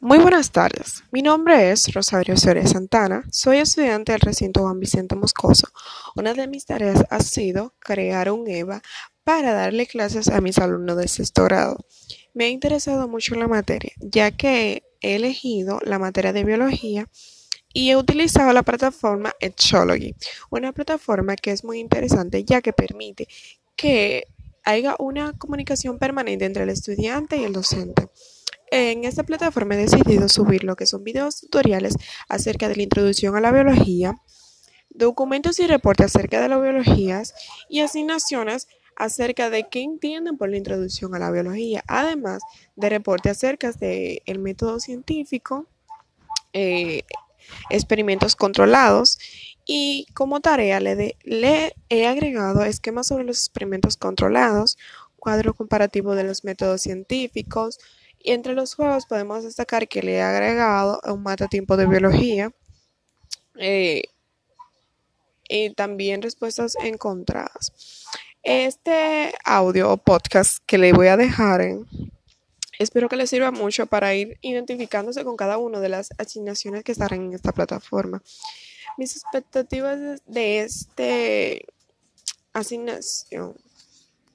Muy buenas tardes. Mi nombre es Rosario Soria Santana. Soy estudiante del recinto Juan Vicente Moscoso. Una de mis tareas ha sido crear un EVA para darle clases a mis alumnos de sexto grado. Me ha interesado mucho la materia, ya que he elegido la materia de biología y he utilizado la plataforma Etchology, una plataforma que es muy interesante ya que permite que haya una comunicación permanente entre el estudiante y el docente. En esta plataforma he decidido subir lo que son videos tutoriales acerca de la introducción a la biología, documentos y reportes acerca de las biologías y asignaciones acerca de qué entienden por la introducción a la biología, además de reportes acerca del método científico, eh, experimentos controlados y como tarea le he agregado esquemas sobre los experimentos controlados, cuadro comparativo de los métodos científicos, y entre los juegos podemos destacar que le he agregado un matatiempo de biología eh, y también respuestas encontradas. Este audio o podcast que le voy a dejar en, espero que les sirva mucho para ir identificándose con cada una de las asignaciones que estarán en esta plataforma. Mis expectativas de esta asignación